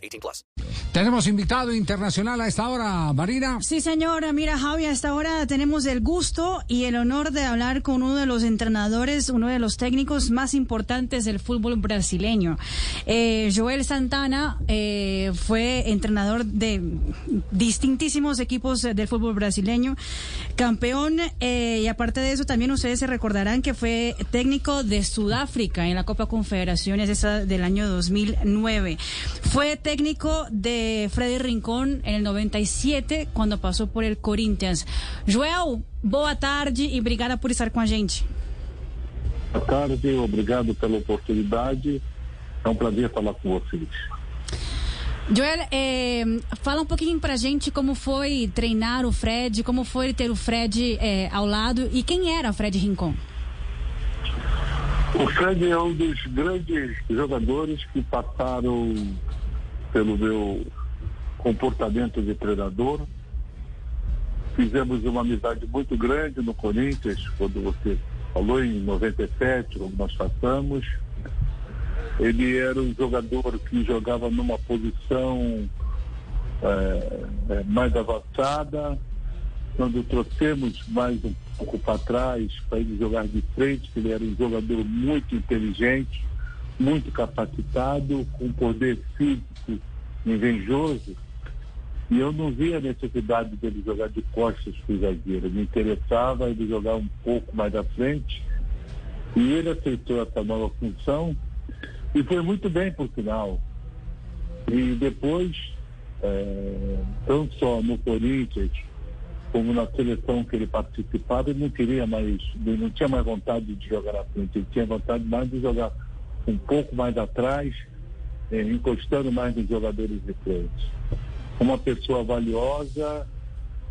18 plus. Tenemos invitado internacional a esta hora, Marina. Sí, señora. Mira, Javi, a esta hora tenemos el gusto y el honor de hablar con uno de los entrenadores, uno de los técnicos más importantes del fútbol brasileño. Eh, Joel Santana eh, fue entrenador de distintísimos equipos del fútbol brasileño campeón eh, y aparte de eso también ustedes se recordarán que fue técnico de Sudáfrica en la Copa Confederaciones esa del año 2009. Fue técnico de Freddy Rincón en el 97 cuando pasó por el Corinthians. Joel, boa tarde e obrigada por estar com a gente. Boa tarde, obrigado pela oportunidade. É um prazer falar com vocês. Joel, é, fala um pouquinho pra gente como foi treinar o Fred, como foi ter o Fred é, ao lado e quem era o Fred Rincon? O Fred é um dos grandes jogadores que passaram pelo meu comportamento de treinador. Fizemos uma amizade muito grande no Corinthians, quando você falou em 97, como nós passamos. Ele era um jogador que jogava numa posição é, mais avançada. Quando trouxemos mais um pouco para trás para ele jogar de frente, ele era um jogador muito inteligente, muito capacitado, com poder físico invejoso. E eu não via a necessidade dele jogar de costas para o zagueiro. Me interessava ele jogar um pouco mais à frente. E ele aceitou essa nova função e foi muito bem por final. E depois, é, não só no Corinthians, como na seleção que ele participava, ele não queria mais, ele não tinha mais vontade de jogar na frente, ele tinha vontade mais de jogar um pouco mais atrás, é, encostando mais nos jogadores de frente. Uma pessoa valiosa,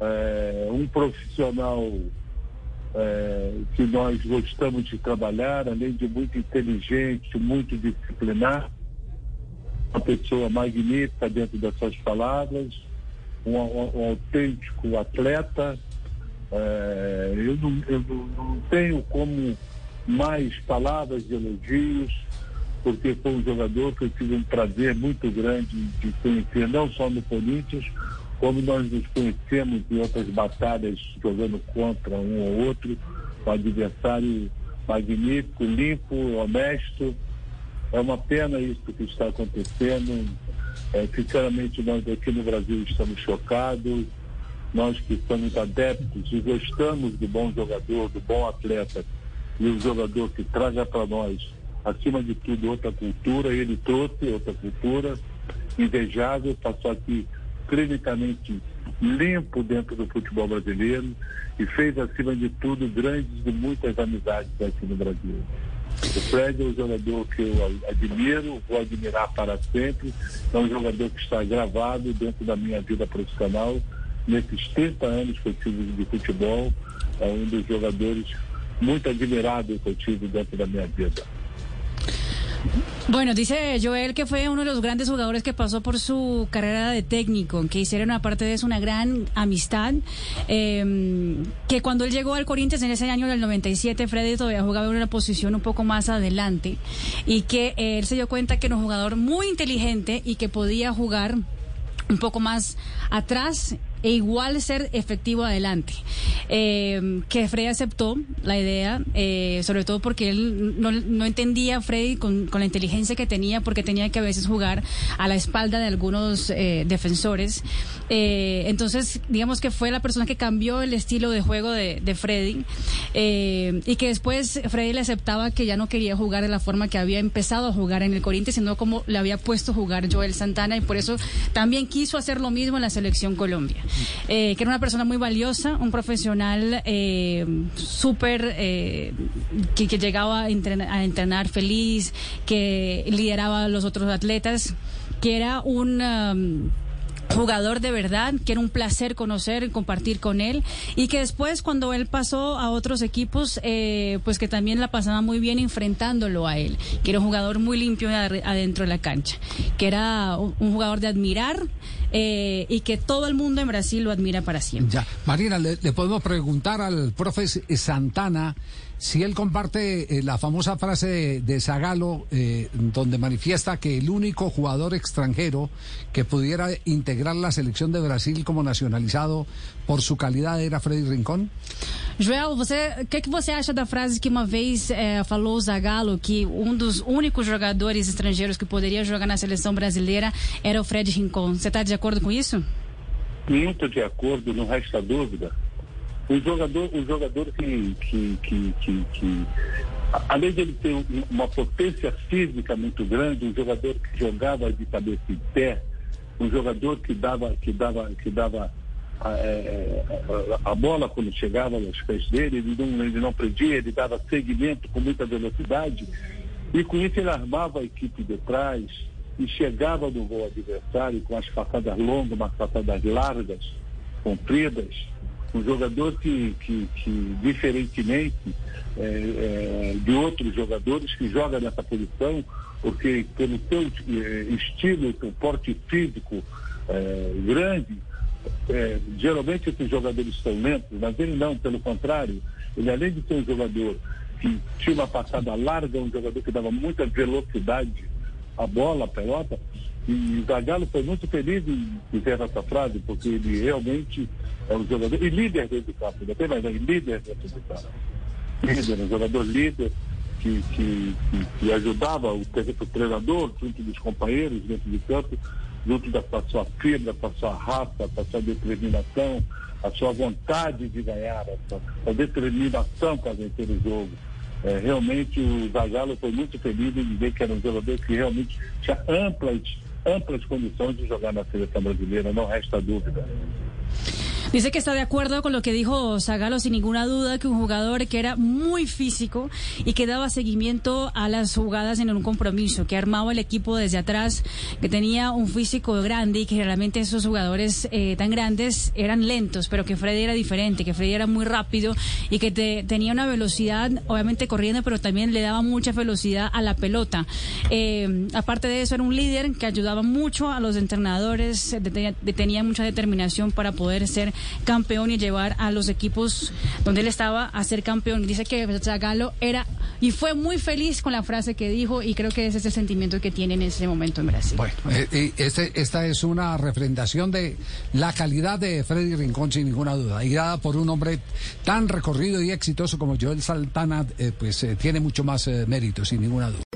é, um profissional é, que nós gostamos de trabalhar, além de muito inteligente, muito disciplinar, uma pessoa magnífica dentro das suas palavras, um, um, um autêntico atleta. Eu, não, eu não tenho como mais palavras de elogios, porque foi um jogador que eu tive um prazer muito grande de conhecer, não só no Corinthians, como nós nos conhecemos em outras batalhas, jogando contra um ou outro, um adversário magnífico, limpo, honesto. É uma pena isso que está acontecendo. É, sinceramente, nós aqui no Brasil estamos chocados. Nós que somos adeptos e gostamos do bom jogador, do bom atleta, e o jogador que traga para nós, acima de tudo, outra cultura. Ele trouxe outra cultura invejável, passou aqui clinicamente limpo dentro do futebol brasileiro e fez, acima de tudo, grandes e muitas amizades aqui no Brasil. O Fred é um jogador que eu admiro, vou admirar para sempre. É um jogador que está gravado dentro da minha vida profissional. Nesses 30 anos que eu tive de futebol, é um dos jogadores muito admirados que eu tive dentro da minha vida. Bueno, dice Joel que fue uno de los grandes jugadores que pasó por su carrera de técnico, que hicieron aparte de eso una gran amistad, eh, que cuando él llegó al Corinthians en ese año del 97, Freddy todavía jugaba en una posición un poco más adelante y que él se dio cuenta que era un jugador muy inteligente y que podía jugar un poco más atrás e igual ser efectivo adelante. Eh, que Freddy aceptó la idea, eh, sobre todo porque él no, entendía a Freddy con, con, la inteligencia que tenía, porque tenía que a veces jugar a la espalda de algunos eh, defensores. Eh, entonces, digamos que fue la persona que cambió el estilo de juego de, de Freddy eh, y que después Freddy le aceptaba que ya no quería jugar de la forma que había empezado a jugar en el Corinthians, sino como le había puesto a jugar Joel Santana y por eso también quiso hacer lo mismo en la selección Colombia eh, que era una persona muy valiosa, un profesional eh, súper, eh, que, llegaba a entrenar, a entrenar, feliz, que lideraba a los otros atletas. que era un... um, jugador de verdad, que era un placer conocer y compartir con él, y que después cuando él pasó a otros equipos, eh, pues que también la pasaba muy bien enfrentándolo a él, que era un jugador muy limpio ad- adentro de la cancha, que era un un jugador de admirar eh, y que todo el mundo en Brasil lo admira para siempre. Ya. Marina, le, le podemos preguntar al profe Santana si él comparte eh, la famosa frase de, de Zagalo, eh, donde manifiesta que el único jugador extranjero que pudiera integrar la selección de Brasil como nacionalizado por su calidad era Freddy Rincón. Joel, você, o que, que você acha da frase que uma vez eh, falou o Zagallo, que um dos únicos jogadores estrangeiros que poderia jogar na seleção brasileira era o Fred Rincon? Você está de acordo com isso? Muito de acordo, não resta dúvida. O jogador, o jogador que, que, que, que, que além de ele ter um- uma potência física muito grande, um jogador que jogava de cabeça em pé, um jogador que dava, que dava, que dava a, é, a- a bola quando chegava aos pés dele, ele não, ele não perdia, ele dava seguimento com muita velocidade, e com isso ele armava a equipe de trás e chegava no gol adversário com as passadas longas, umas passadas largas, compridas. Um jogador que, que, que diferentemente é, é, de outros jogadores que jogam nessa posição, porque pelo seu é, estilo, seu porte físico é, grande, é, geralmente esses jogadores são lentos, mas ele não, pelo contrário, ele além de ser um jogador que tinha uma passada larga, um jogador que dava muita velocidade à bola, à pelota, e Zagallo foi muito feliz em dizer essa frase, porque ele realmente é um jogador, e líder dentro do campo, ainda tem mais, né? líder dentro do campo. Líder, um jogador líder que, que, que, que ajudava o, o treinador junto dos companheiros dentro de campo, junto da sua fibra, com a sua raça, com a sua determinação, a sua vontade de ganhar, a, sua, a determinação para vencer o jogo. É, realmente o Zagallo foi muito feliz em dizer que era um jogador que realmente tinha amplas, amplas condições de jogar na seleção brasileira, não resta dúvida. Dice que está de acuerdo con lo que dijo Zagallo sin ninguna duda, que un jugador que era muy físico y que daba seguimiento a las jugadas en un compromiso, que armaba el equipo desde atrás, que tenía un físico grande y que generalmente esos jugadores eh, tan grandes eran lentos, pero que Freddy era diferente, que Freddy era muy rápido y que te- tenía una velocidad, obviamente corriendo, pero también le daba mucha velocidad a la pelota. Eh, aparte de eso, era un líder que ayudaba mucho a los entrenadores, tenía mucha determinación para poder ser campeón y llevar a los equipos donde él estaba a ser campeón. Dice que Zagallo era y fue muy feliz con la frase que dijo y creo que ese es el sentimiento que tiene en ese momento en Brasil. Bueno, eh, este, esta es una refrendación de la calidad de Freddy Rincón, sin ninguna duda. Y dada por un hombre tan recorrido y exitoso como Joel Saltana, eh, pues eh, tiene mucho más eh, mérito, sin ninguna duda.